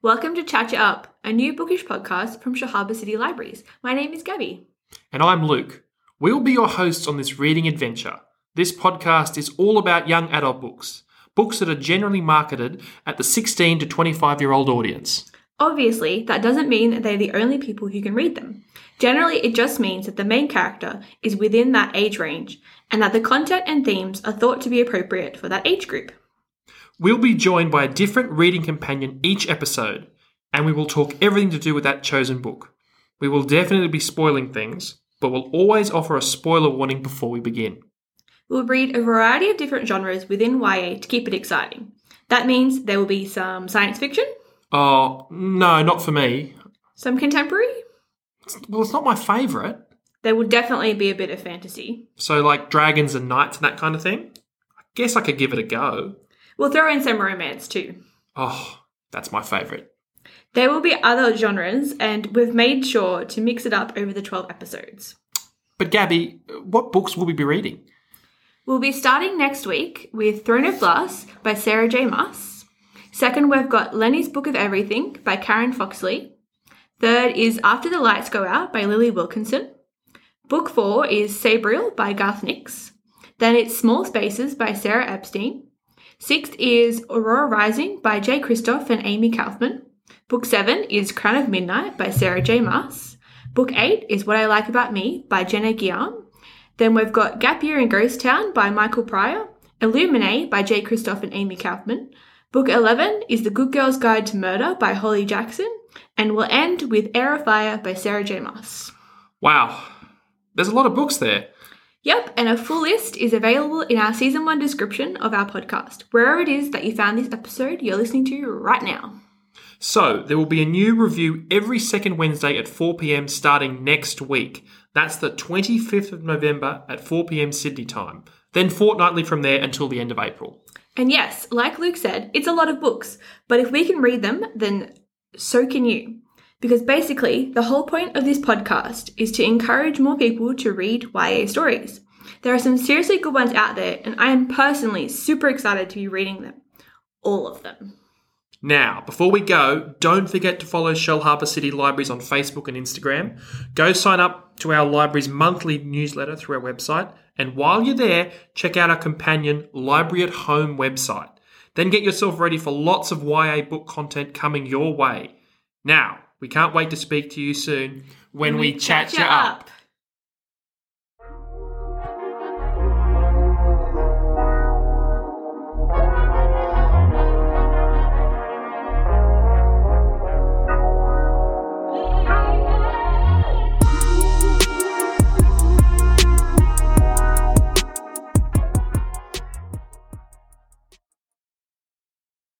Welcome to Chat Ya Up, a new bookish podcast from Shellharbour City Libraries. My name is Gabby. And I'm Luke. We will be your hosts on this reading adventure. This podcast is all about young adult books, books that are generally marketed at the 16 to 25 year old audience. Obviously, that doesn't mean that they're the only people who can read them. Generally, it just means that the main character is within that age range and that the content and themes are thought to be appropriate for that age group. We'll be joined by a different reading companion each episode, and we will talk everything to do with that chosen book. We will definitely be spoiling things, but we'll always offer a spoiler warning before we begin. We'll read a variety of different genres within YA to keep it exciting. That means there will be some science fiction, Oh, no, not for me. some contemporary, Well, it's not my favourite. there will definitely be a bit of fantasy. So, like dragons and knights and that kind of thing? I guess I could give it a go. We'll throw in some romance too. Oh, that's my favourite. There will be other genres, and we've made sure to mix it up over the 12 episodes. But, Gabby, what books will we be reading? We'll be starting next week with Throne of Glass by Sarah J. Maas. Second, we've got Lenny's Book of Everything by Karen Foxlee. Third is After the Lights Go Out by Lili Wilkinson. Book four is Sabriel by Garth Nix. Then it's Small Spaces by Sarah Epstein. Sixth is Aurora Rising by Jay Kristoff and Amie Kaufman. Book seven is Crown of Midnight by Sarah J. Maas. Book eight is What I Like About Me by Jenna Guillaume. Then we've got Gap Year in Ghost Town by Michael Pryor. Illuminae by Jay Kristoff and Amie Kaufman. Book 11 is The Good Girl's Guide to Murder by Holly Jackson. And we'll end with Heir of Fire by Sarah J. Maas. Wow, there's a lot of books there. Yep, and a full list is available in our season one description of our podcast, wherever it is that you found this episode you're listening to right now. So, there will be a new review every second Wednesday at 4 pm starting next week. That's the 25th of November at 4 pm Sydney time. Then fortnightly from there until the end of April. And yes, like Luke said, it's a lot of books, but if we can read them, then so can you. Because basically, the whole point of this podcast is to encourage more people to read YA stories. There are some seriously good ones out there, and I am personally super excited to be reading them. All of them. Now, before we go, don't forget to follow Shell Harbour City Libraries on Facebook and Instagram. Go sign up to our library's monthly newsletter through our website. And while you're there, check out our companion Library at Home website. Then get yourself ready for lots of YA book content coming your way. Now, we can't wait to speak to you soon when, we, chat, you up.